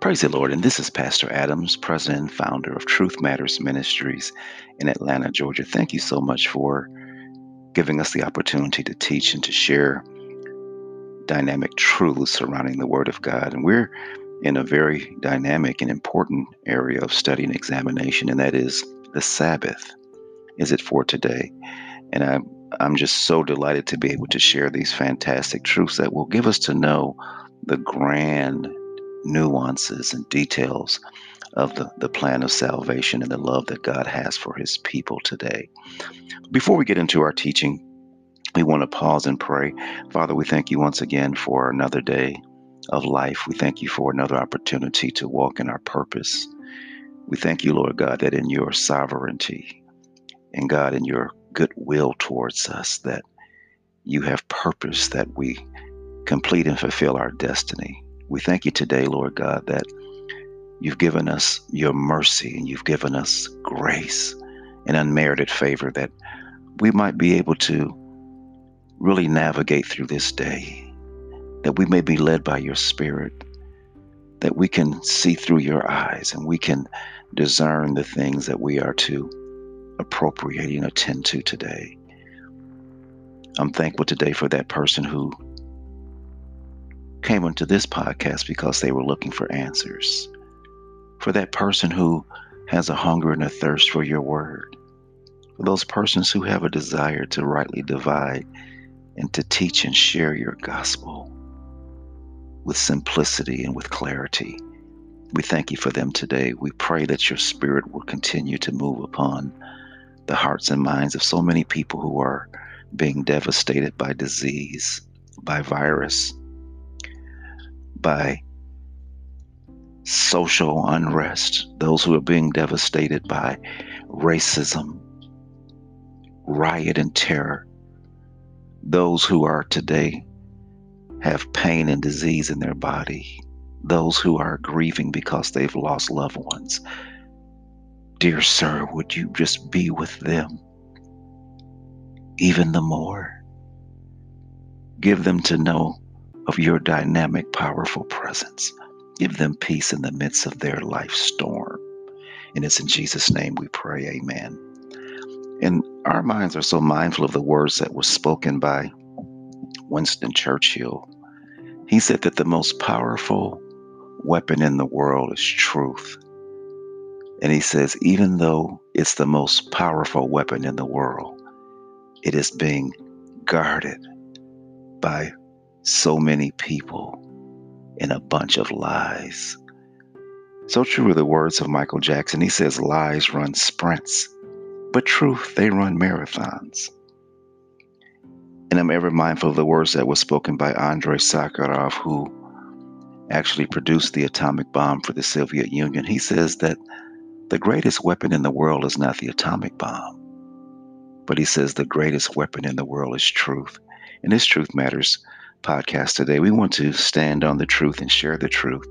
Praise the Lord. And this is Pastor Adams, president and founder of Truth Matters Ministries in Atlanta, Georgia. Thank you so much for giving us the opportunity to teach and to share dynamic truths surrounding the Word of God. And we're in a very dynamic and important area of study and examination, and that is the Sabbath. Is it for today? And I, I'm just so delighted to be able to share these fantastic truths that will give us to know the grand nuances and details of the, the plan of salvation and the love that God has for his people today. Before we get into our teaching, we want to pause and pray. Father, we thank you once again for another day of life. We thank you for another opportunity to walk in our purpose. We thank you, Lord God, that in your sovereignty and God, in your goodwill towards us, that you have purpose that we complete and fulfill our destiny. We thank you today, Lord God, that you've given us your mercy and you've given us grace and unmerited favor that we might be able to really navigate through this day, that we may be led by your spirit, that we can see through your eyes and we can discern the things that we are to appropriate and attend to today. I'm thankful today for that person who came onto this podcast because they were looking for answers. For that person who has a hunger and a thirst for your word. For those persons who have a desire to rightly divide and to teach and share your gospel with simplicity and with clarity. We thank you for them today. We pray that your spirit will continue to move upon the hearts and minds of so many people who are being devastated by disease, by virus, by social unrest, those who are being devastated by racism, riot, and terror, those who are today have pain and disease in their body, those who are grieving because they've lost loved ones. Dear sir, would you just be with them even the more? Give them to know of your dynamic, powerful presence. Give them peace in the midst of their life storm. And it's in Jesus' name we pray, Amen. And our minds are so mindful of the words that were spoken by Winston Churchill. He said that the most powerful weapon in the world is truth. And he says, even though it's the most powerful weapon in the world, it is being guarded by so many people in a bunch of lies. So true are the words of Michael Jackson. He says, Lies run sprints, but truth, they run marathons. And I'm ever mindful of the words that were spoken by Andrei Sakharov, who actually produced the atomic bomb for the Soviet Union. He says that the greatest weapon in the world is not the atomic bomb, but he says the greatest weapon in the world is truth. And this truth matters podcast today, we want to stand on the truth and share the truth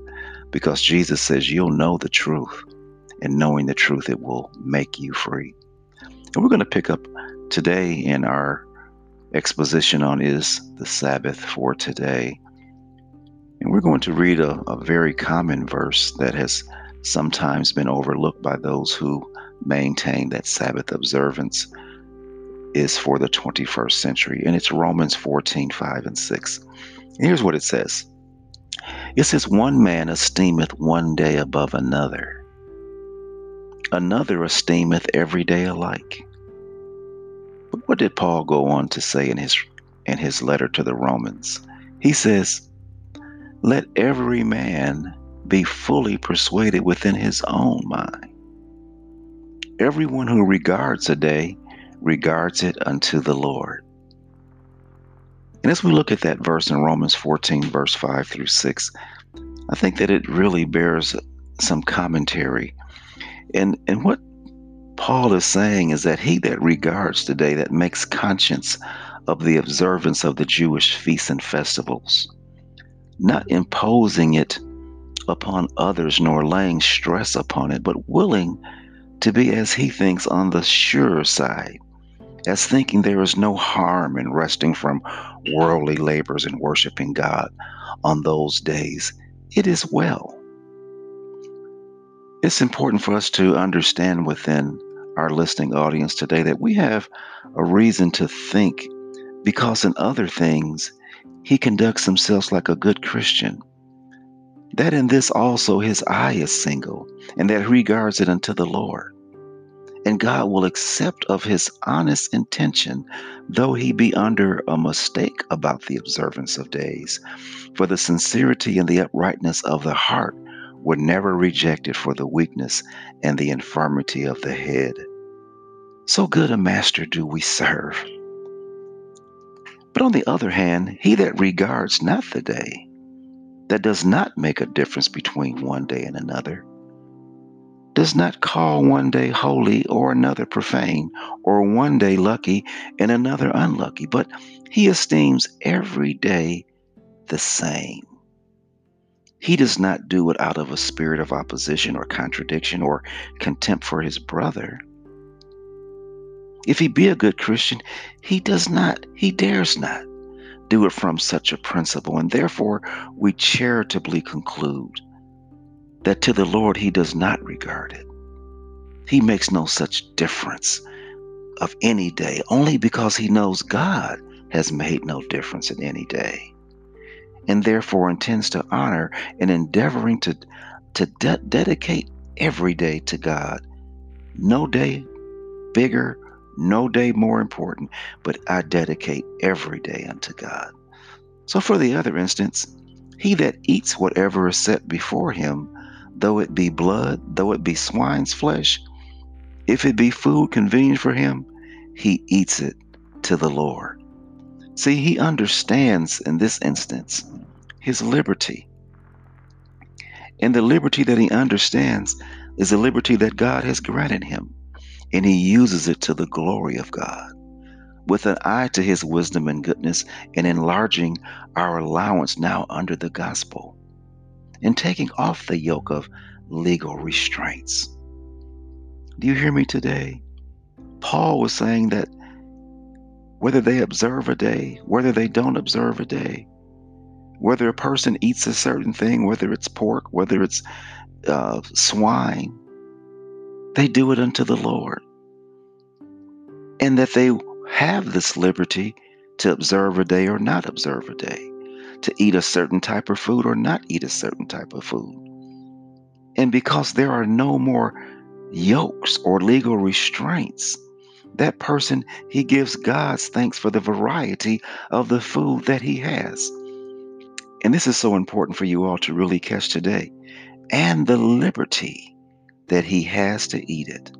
because Jesus says you'll know the truth, and knowing the truth, it will make you free. And we're going to pick up today in our exposition on is the Sabbath for today. And we're going to read a, a very common verse that has sometimes been overlooked by those who maintain that Sabbath observance is for the 21st century, and it's Romans 14 5 and 6. And here's what it says It says, One man esteemeth one day above another, another esteemeth every day alike. But what did Paul go on to say in his in his letter to the Romans? He says, Let every man be fully persuaded within his own mind. Everyone who regards a day regards it unto the Lord. And as we look at that verse in Romans 14, verse 5 through 6, I think that it really bears some commentary. And, and what Paul is saying is that he that regards today, that makes conscience of the observance of the Jewish feasts and festivals, not imposing it upon others nor laying stress upon it, but willing to be, as he thinks, on the sure side, as thinking there is no harm in resting from worldly labors and worshiping God on those days, it is well. It's important for us to understand within our listening audience today that we have a reason to think because in other things he conducts himself like a good Christian. That in this also his eye is single, and that he regards it unto the Lord. And God will accept of his honest intention, though he be under a mistake about the observance of days. For the sincerity and the uprightness of the heart were never rejected for the weakness and the infirmity of the head. So good a master do we serve. But on the other hand, he that regards not the day, that does not make a difference between one day and another, does not call one day holy or another profane, or one day lucky and another unlucky, but he esteems every day the same. He does not do it out of a spirit of opposition or contradiction or contempt for his brother if he be a good Christian, he does not, he dares not do it from such a principle. And therefore, we charitably conclude that to the Lord he does not regard it. He makes no such difference of any day, only because he knows God has made no difference in any day, and therefore intends to honor and endeavoring to, to de- dedicate every day to God. No day bigger no day more important, but I dedicate every day unto God. So, for the other instance, he that eats whatever is set before him, though it be blood, though it be swine's flesh, if it be food convenient for him, he eats it to the Lord. See, he understands in this instance his liberty. And the liberty that he understands is the liberty that God has granted him and he uses it to the glory of God. With an eye to his wisdom and goodness, and enlarging our allowance now under the gospel, and taking off the yoke of legal restraints. Do you hear me today? Paul was saying that whether they observe a day, whether they don't observe a day, whether a person eats a certain thing, whether it's pork, whether it's uh, swine, they do it unto the Lord. And that they have this liberty to observe a day or not observe a day, to eat a certain type of food or not eat a certain type of food. And because there are no more yokes or legal restraints, that person, he gives God's thanks for the variety of the food that he has. And this is so important for you all to really catch today. And the liberty that he has to eat it,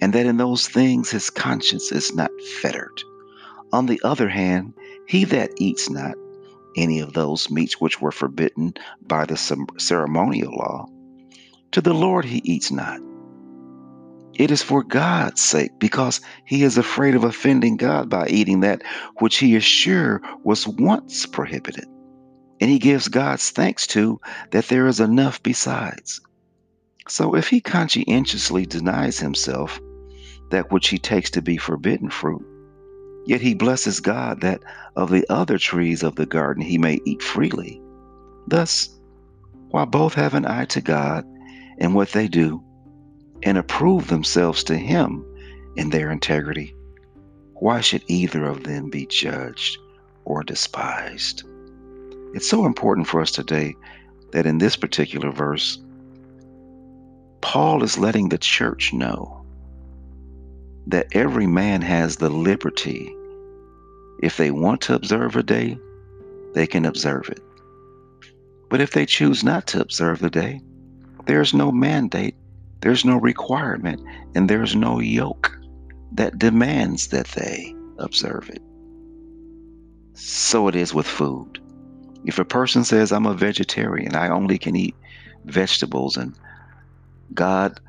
and that in those things his conscience is not fettered. On the other hand, he that eats not any of those meats which were forbidden by the ceremonial law, to the Lord he eats not. It is for God's sake, because he is afraid of offending God by eating that which he is sure was once prohibited. And he gives God's thanks to that there is enough besides. So if he conscientiously denies himself that which he takes to be forbidden fruit, yet he blesses God that of the other trees of the garden he may eat freely. Thus, while both have an eye to God in what they do and approve themselves to him in their integrity, why should either of them be judged or despised? It's so important for us today that in this particular verse, Paul is letting the church know that every man has the liberty. If they want to observe a day, they can observe it. But if they choose not to observe the day, there's no mandate, there's no requirement, and there's no yoke that demands that they observe it. So it is with food. If a person says, I'm a vegetarian, I only can eat vegetables and God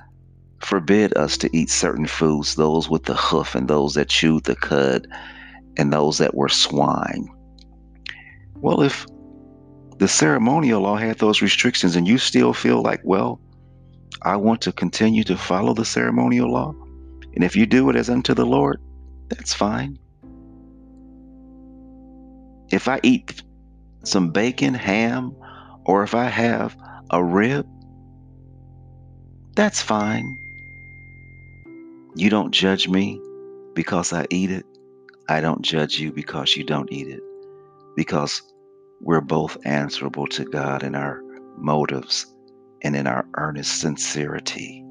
forbid us to eat certain foods, those with the hoof and those that chewed the cud and those that were swine. Well, if the ceremonial law had those restrictions and you still feel like, well, I want to continue to follow the ceremonial law, and if you do it as unto the Lord, that's fine. If I eat some bacon, ham, or if I have a rib, That's fine. You don't judge me because I eat it. I don't judge you because you don't eat it. Because we're both answerable to God in our motives and in our earnest sincerity.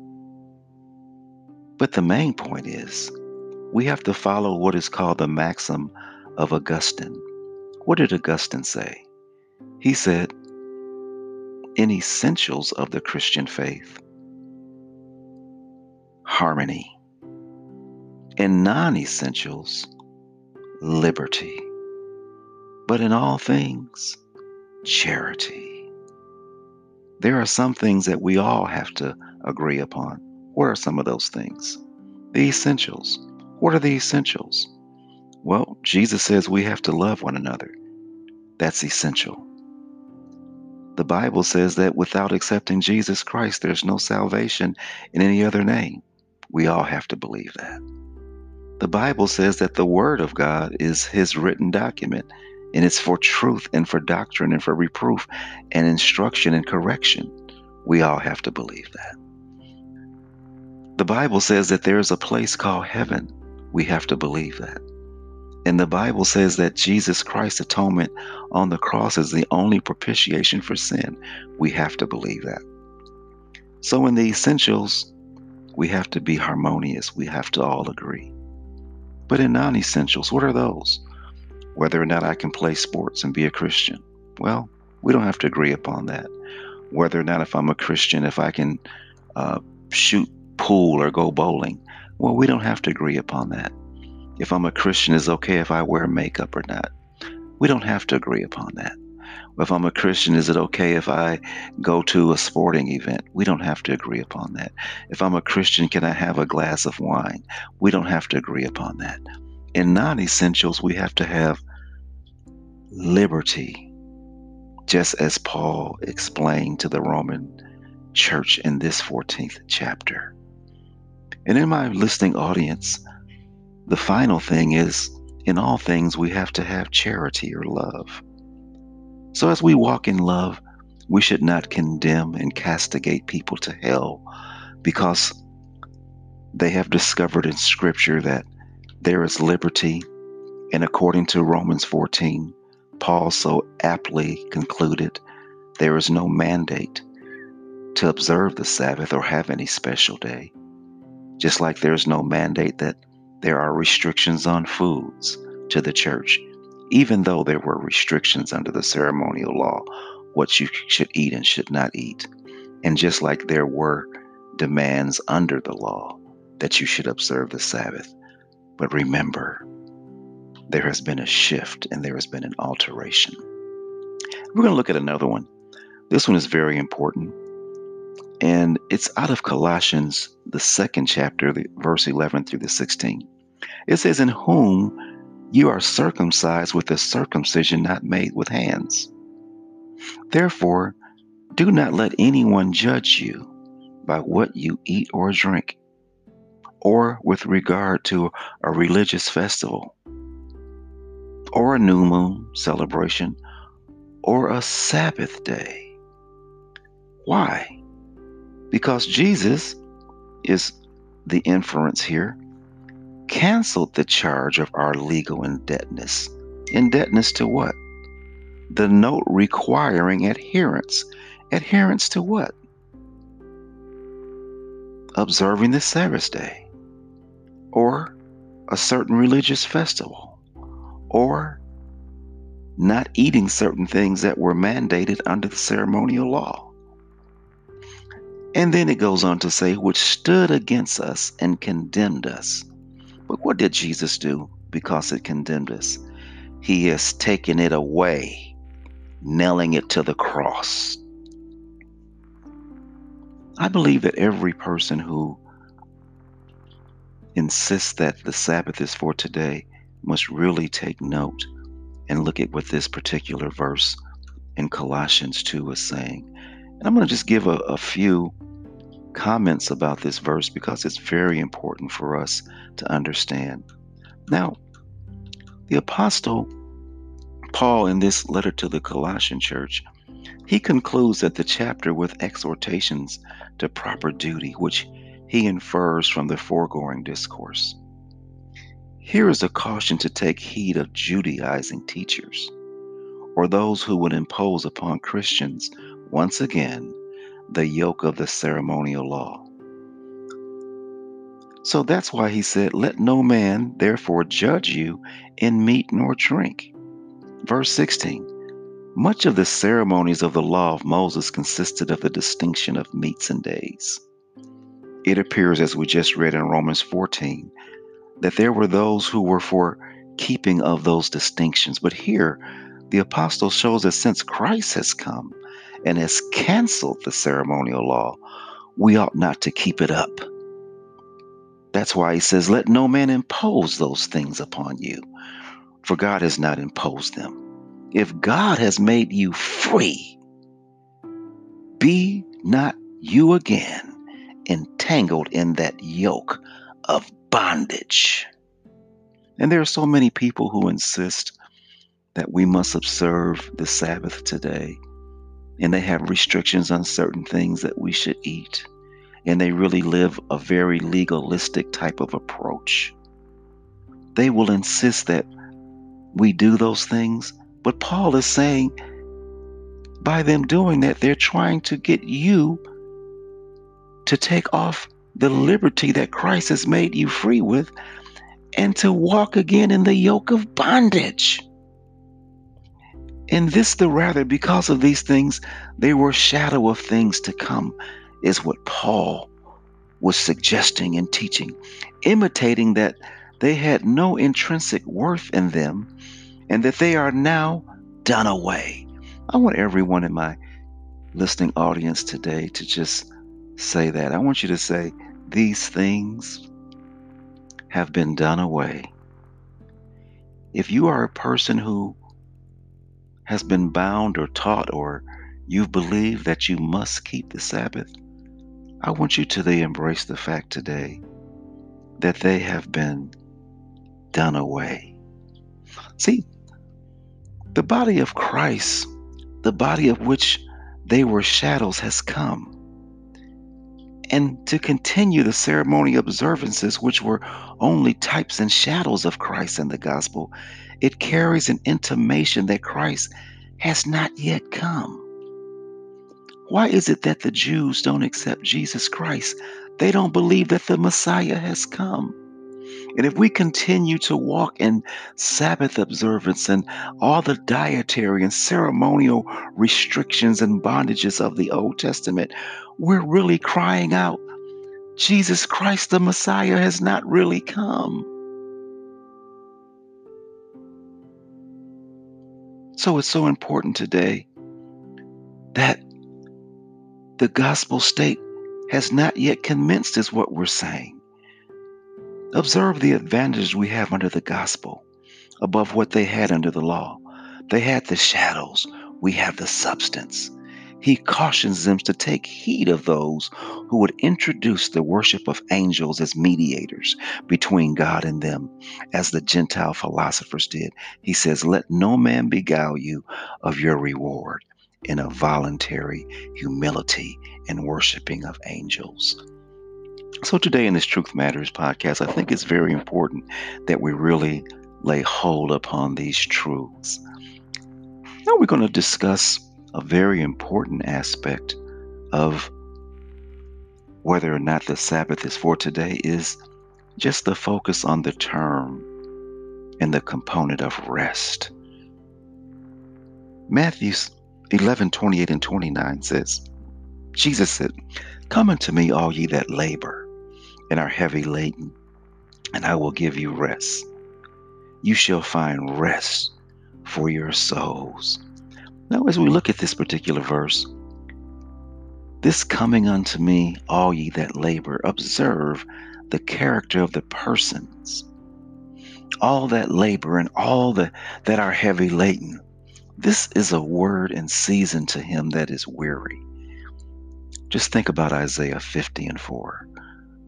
But the main point is we have to follow what is called the maxim of Augustine. What did Augustine say? He said, in essentials of the Christian faith, harmony. In non essentials, liberty. But in all things, charity. There are some things that we all have to agree upon. What are some of those things? The essentials. What are the essentials? Well, Jesus says we have to love one another. That's essential. The Bible says that without accepting Jesus Christ, there's no salvation in any other name. We all have to believe that. The Bible says that the Word of God is His written document, and it's for truth and for doctrine and for reproof and instruction and correction. We all have to believe that. The Bible says that there is a place called heaven. We have to believe that. And the Bible says that Jesus Christ's atonement on the cross is the only propitiation for sin. We have to believe that. So, in the essentials, we have to be harmonious. We have to all agree. But in non essentials, what are those? Whether or not I can play sports and be a Christian. Well, we don't have to agree upon that. Whether or not, if I'm a Christian, if I can uh, shoot pool or go bowling. Well, we don't have to agree upon that if I'm a Christian, is okay if I wear makeup or not. We don't have to agree upon that. If I'm a Christian, is it okay if I go to a sporting event? We don't have to agree upon that. If I'm a Christian, can I have a glass of wine? We don't have to agree upon that. In non essentials, we have to have liberty, just as Paul explained to the Roman church in this 14th chapter. And in my listening audience, the final thing is in all things, we have to have charity or love. So as we walk in love, we should not condemn and castigate people to hell because they have discovered in Scripture that there is liberty. And according to Romans 14, Paul so aptly concluded there is no mandate to observe the Sabbath or have any special day. Just like there's no mandate that there are restrictions on foods to the church, even though there were restrictions under the ceremonial law, what you should eat and should not eat. And just like there were demands under the law that you should observe the Sabbath. But remember, there has been a shift and there has been an alteration. We're going to look at another one. This one is very important. And it's out of Colossians, the second chapter, verse 11 through the 16. It says, In whom you are circumcised with a circumcision not made with hands. Therefore, do not let anyone judge you by what you eat or drink, or with regard to a religious festival, or a new moon celebration, or a Sabbath day. Why? Because Jesus is the inference here canceled the charge of our legal indebtedness. Indebtedness to what? The note requiring adherence. Adherence to what? Observing the Sabbath day, or a certain religious festival, or not eating certain things that were mandated under the ceremonial law. And then it goes on to say, which stood against us and condemned us. But what did Jesus do because it condemned us? He has taken it away, nailing it to the cross. I believe that every person who insists that the Sabbath is for today must really take note and look at what this particular verse in Colossians 2 is saying. And I'm going to just give a, a few comments about this verse because it's very important for us to understand. Now, the apostle Paul, in this letter to the Colossian church, He concludes that the chapter with exhortations to proper duty, which he infers from the foregoing discourse. Here is a caution to take heed of Judaizing teachers, or those who would impose upon Christians, once again, the yoke of the ceremonial law. So that's why he said, Let no man therefore judge you in meat nor drink. Verse 16 Much of the ceremonies of the law of Moses consisted of the distinction of meats and days. It appears, as we just read in Romans 14, that there were those who were for keeping of those distinctions. But here, the apostle shows that since Christ has come and has canceled the ceremonial law, we ought not to keep it up. That's why he says, Let no man impose those things upon you, for God has not imposed them. If God has made you free, be not you again entangled in that yoke of bondage. And there are so many people who insist that we must observe the Sabbath today. And they have restrictions on certain things that we should eat and they really live a very legalistic type of approach. They will insist that we do those things, but Paul is saying by them doing that, they're trying to get you to take off the liberty that Christ has made you free with and to walk again in the yoke of bondage. And this the rather because of these things, they were shadow of things to come is what Paul was suggesting and teaching, imitating that they had no intrinsic worth in them and that they are now done away. I want everyone in my listening audience today to just say that. I want you to say, These things have been done away. If you are a person who has been bound or taught or you believe that you must keep the Sabbath, I want you to embrace the fact today that they have been done away. See, the body of Christ, the body of which they were shadows, has come. And to continue the ceremonial observances, which were only types and shadows of Christ and the gospel, it carries an intimation that Christ has not yet come. Why is it that the Jews don't accept Jesus Christ? They don't believe that the Messiah has come. And if we continue to walk in Sabbath observance and all the dietary and ceremonial restrictions and bondages of the Old Testament, we're really crying out, Jesus Christ, the Messiah, has not really come. So it's so important today that the gospel state has not yet commenced, is what we're saying. Observe the advantage we have under the gospel above what they had under the law. They had the shadows, we have the substance. He cautions them to take heed of those who would introduce the worship of angels as mediators between God and them, as the Gentile philosophers did. He says, Let no man beguile you of your reward in a voluntary humility and worshiping of angels. So, today in this Truth Matters podcast, I think it's very important that we really lay hold upon these truths. Now, we're going to discuss a very important aspect of whether or not the Sabbath is for today is just the focus on the term and the component of rest. Matthew's 11 28 and 29 says, Jesus said, Come unto me, all ye that labor and are heavy laden, and I will give you rest. You shall find rest for your souls. Now, as we look at this particular verse, this coming unto me, all ye that labor, observe the character of the persons. All that labor and all the, that are heavy laden this is a word and season to him that is weary. Just think about Isaiah 50 and 4.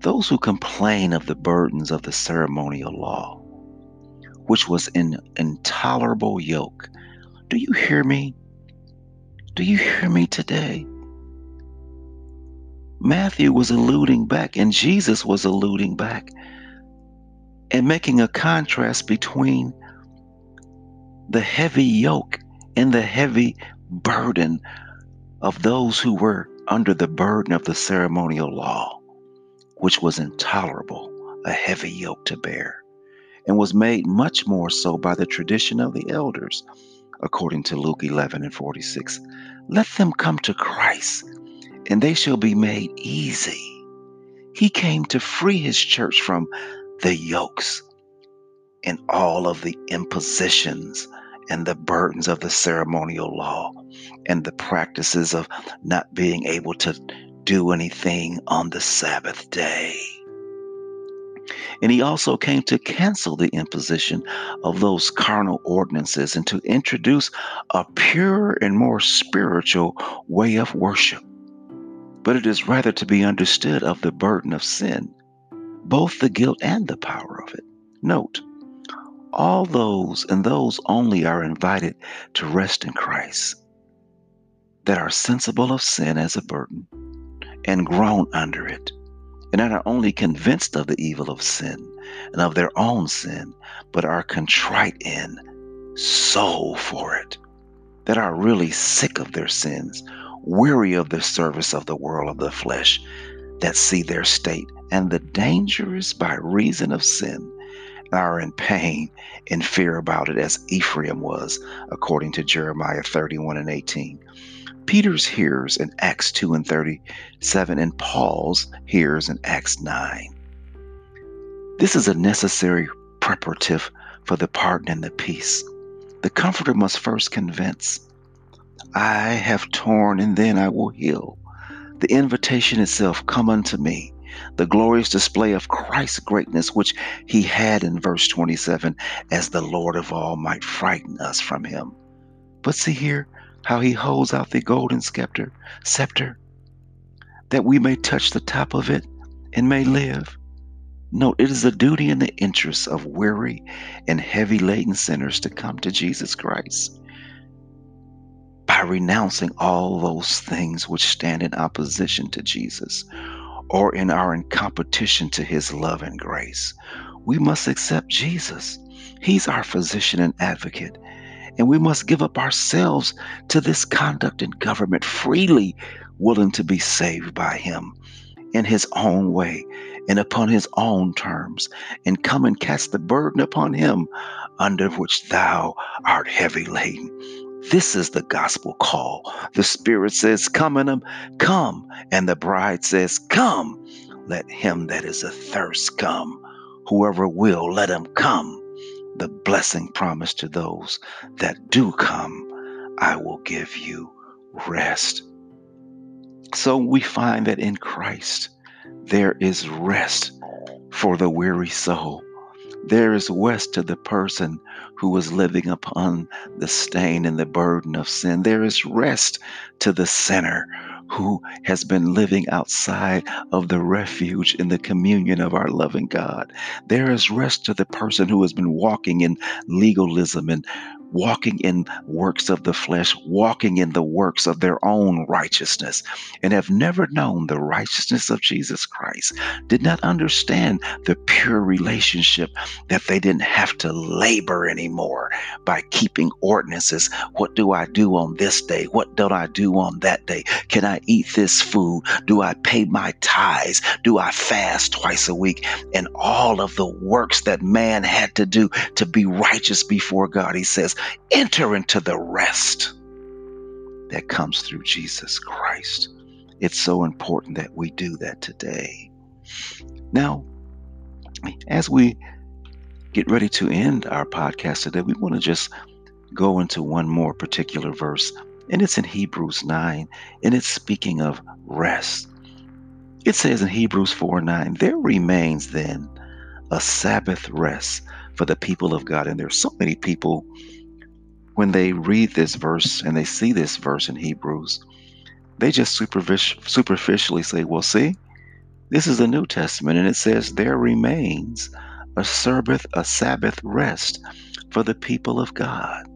Those who complain of the burdens of the ceremonial law, which was an intolerable yoke. Do you hear me? Do you hear me today? Matthew was alluding back, and Jesus was alluding back, and making a contrast between the heavy yoke and the heavy burden of those who were under the burden of the ceremonial law, which was intolerable, a heavy yoke to bear, and was made much more so by the tradition of the elders, according to Luke 11 and 46. Let them come to Christ, and they shall be made easy. He came to free his church from the yokes and all of the impositions and the burdens of the ceremonial law and the practices of not being able to do anything on the Sabbath day. And he also came to cancel the imposition of those carnal ordinances and to introduce a pure and more spiritual way of worship. But it is rather to be understood of the burden of sin, both the guilt and the power of it. Note, all those and those only are invited to rest in Christ that are sensible of sin as a burden and groan under it, and are not only convinced of the evil of sin and of their own sin, but are contrite in soul for it, that are really sick of their sins, weary of the service of the world of the flesh, that see their state and the dangers by reason of sin and are in pain and fear about it as Ephraim was, according to Jeremiah 31 and 18. Peter's hears in Acts 2 and 37, and Paul's hears in Acts 9. This is a necessary preparative for the pardon and the peace. The comforter must first convince, I have torn and then I will heal. The invitation itself, come unto me the glorious display of Christ's greatness, which he had in verse 27, as the Lord of all might frighten us from him. But see here how he holds out the golden scepter, scepter, that we may touch the top of it and may live. Note, it is the duty and the interest of weary and heavy laden sinners to come to Jesus Christ by renouncing all those things which stand in opposition to Jesus or in our in competition to his love and grace. We must accept Jesus. He's our physician and advocate. And we must give up ourselves to this conduct and government freely, willing to be saved by him in his own way and upon his own terms, and come and cast the burden upon him under which thou art heavy laden. This is the gospel call. The Spirit says, Come in them, um, come. And the bride says, Come. Let him that is athirst come. Whoever will, let him come. The blessing promised to those that do come, I will give you rest. So we find that in Christ there is rest for the weary soul. There is rest to the person who is living upon the stain and the burden of sin. There is rest to the sinner who has been living outside of the refuge in the communion of our loving God. There is rest to the person who has been walking in legalism and walking in works of the flesh, walking in the works of their own righteousness, and have never known the righteousness of Jesus Christ, did not understand the pure relationship that they didn't have to labor anymore by keeping ordinances. What do I do on this day? What don't I do on that day? Can I eat this food? Do I pay my tithes? Do I fast twice a week? And all of the works that man had to do to be righteous before God, he says, enter into the rest that comes through Jesus Christ. It's so important that we do that today. Now, as we get ready to end our podcast today, we want to just go into one more particular verse, and it's in Hebrews 9, and it's speaking of rest. It says in Hebrews 4 9, there remains then a Sabbath rest for the people of God. And there are so many people when they read this verse and they see this verse in Hebrews, they just superficially say, well, see, this is the New Testament, and it says there remains a Sabbath, a Sabbath rest for the people of God.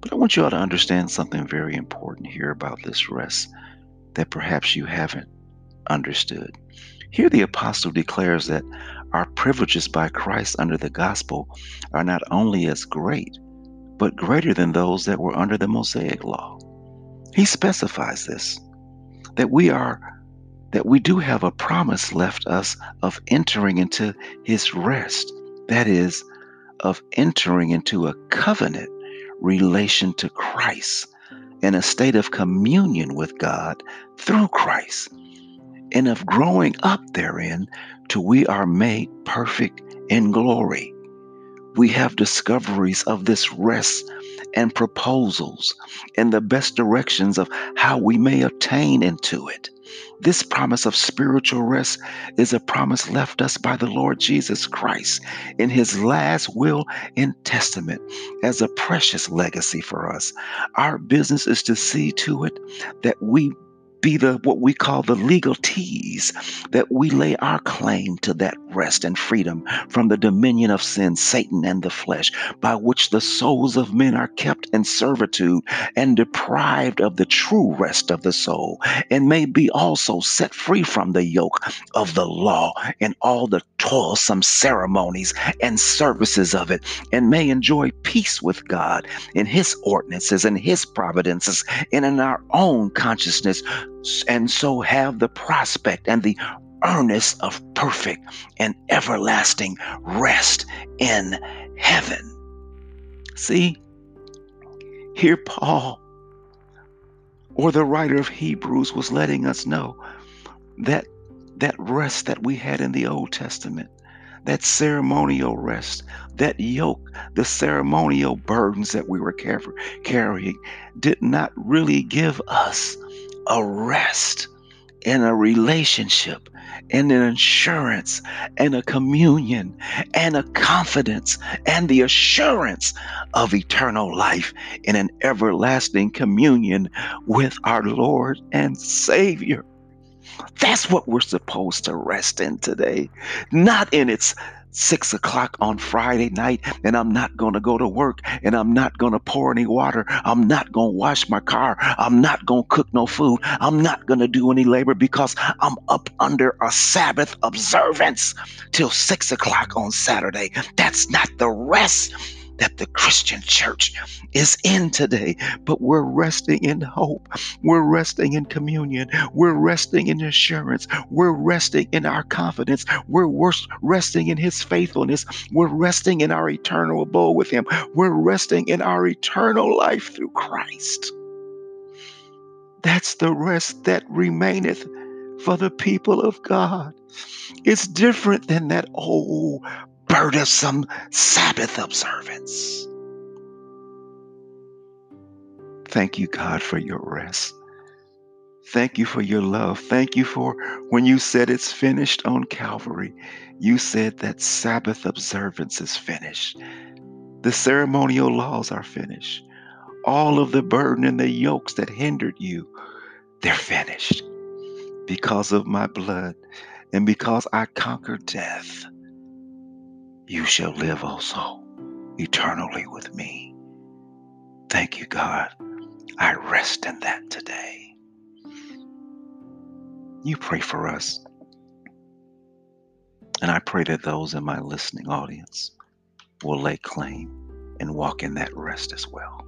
But I want you all to understand something very important here about this rest that perhaps you haven't understood. Here, the apostle declares that our privileges by Christ under the gospel are not only as great, but greater than those that were under the Mosaic law. He specifies this that we are that we do have a promise left us of entering into his rest. That is, of entering into a covenant relation to Christ in a state of communion with God through Christ and of growing up therein till we are made perfect in glory. We have discoveries of this rest and proposals and the best directions of how we may attain into it. This promise of spiritual rest is a promise left us by the Lord Jesus Christ in his last will and testament as a precious legacy for us. Our business is to see to it that we be the what we call the legatees that we lay our claim to that rest and freedom from the dominion of sin satan and the flesh by which the souls of men are kept in servitude and deprived of the true rest of the soul and may be also set free from the yoke of the law and all the toilsome ceremonies and services of it and may enjoy peace with god in his ordinances and his providences and in our own consciousness and so have the prospect and the earnest of perfect and everlasting rest in heaven. See, here Paul or the writer of Hebrews was letting us know that that rest that we had in the Old Testament, that ceremonial rest, that yoke, the ceremonial burdens that we were carrying, did not really give us a rest and a relationship and an assurance and a communion and a confidence and the assurance of eternal life in an everlasting communion with our Lord and Savior. That's what we're supposed to rest in today, not in its six o'clock on Friday night and I'm not going to go to work and I'm not going to pour any water. I'm not going to wash my car. I'm not going to cook no food. I'm not going to do any labor because I'm up under a Sabbath observance till six o'clock on Saturday. That's not the rest that the Christian church is in today, but we're resting in hope. We're resting in communion. We're resting in assurance. We're resting in our confidence. We're resting in His faithfulness. We're resting in our eternal abode with Him. We're resting in our eternal life through Christ. That's the rest that remaineth for the people of God. It's different than that old burdensome Sabbath observance. Thank you, God, for your rest. Thank you for your love. Thank you for when you said it's finished on Calvary, you said that Sabbath observance is finished. The ceremonial laws are finished. All of the burden and the yokes that hindered you, they're finished. Because of my blood and because I conquered death you shall live also eternally with me. Thank you, God. I rest in that today. You pray for us. And I pray that those in my listening audience will lay claim and walk in that rest as well.